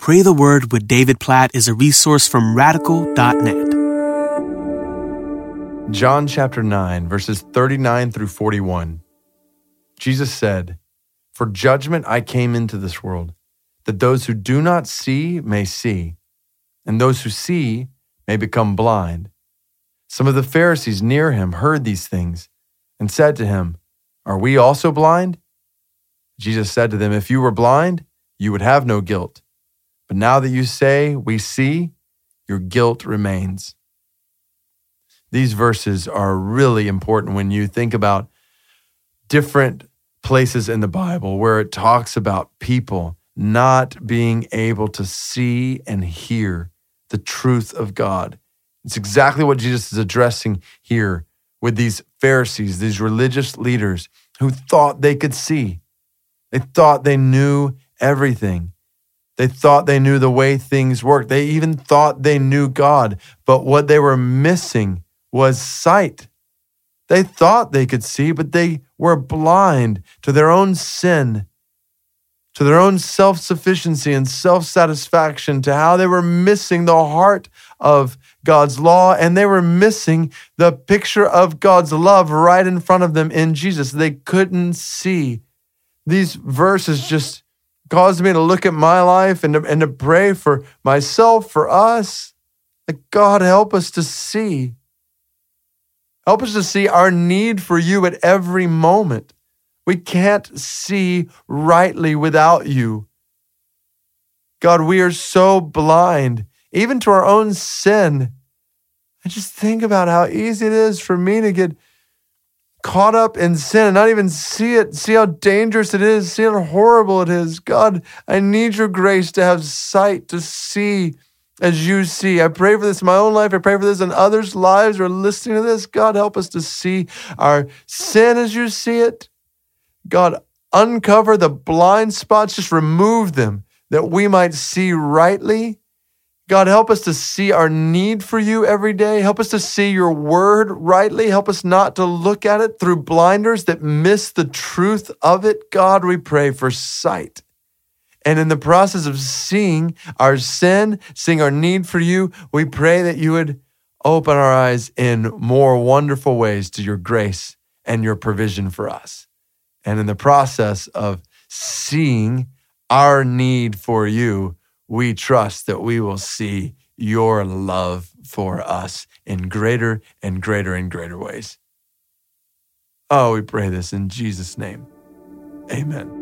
Pray the Word with David Platt is a resource from radical.net. John chapter 9, verses 39 through 41. Jesus said, For judgment I came into this world, that those who do not see may see, and those who see may become blind. Some of the Pharisees near him heard these things and said to him, Are we also blind? Jesus said to them, If you were blind, you would have no guilt. But now that you say, We see, your guilt remains. These verses are really important when you think about different places in the Bible where it talks about people not being able to see and hear the truth of God. It's exactly what Jesus is addressing here with these Pharisees, these religious leaders who thought they could see. They thought they knew everything. They thought they knew the way things worked. They even thought they knew God. But what they were missing was sight. They thought they could see, but they were blind to their own sin, to their own self sufficiency and self satisfaction, to how they were missing the heart of God's law and they were missing the picture of God's love right in front of them in Jesus. They couldn't see. These verses just caused me to look at my life and to, and to pray for myself, for us. Like, God, help us to see. Help us to see our need for you at every moment. We can't see rightly without you. God, we are so blind, even to our own sin. I just think about how easy it is for me to get caught up in sin and not even see it, see how dangerous it is, see how horrible it is. God, I need your grace to have sight to see as you see. I pray for this in my own life. I pray for this in others' lives who are listening to this. God, help us to see our sin as you see it. God, uncover the blind spots, just remove them that we might see rightly. God, help us to see our need for you every day. Help us to see your word rightly. Help us not to look at it through blinders that miss the truth of it. God, we pray for sight. And in the process of seeing our sin, seeing our need for you, we pray that you would open our eyes in more wonderful ways to your grace and your provision for us. And in the process of seeing our need for you, we trust that we will see your love for us in greater and greater and greater ways. Oh, we pray this in Jesus' name. Amen.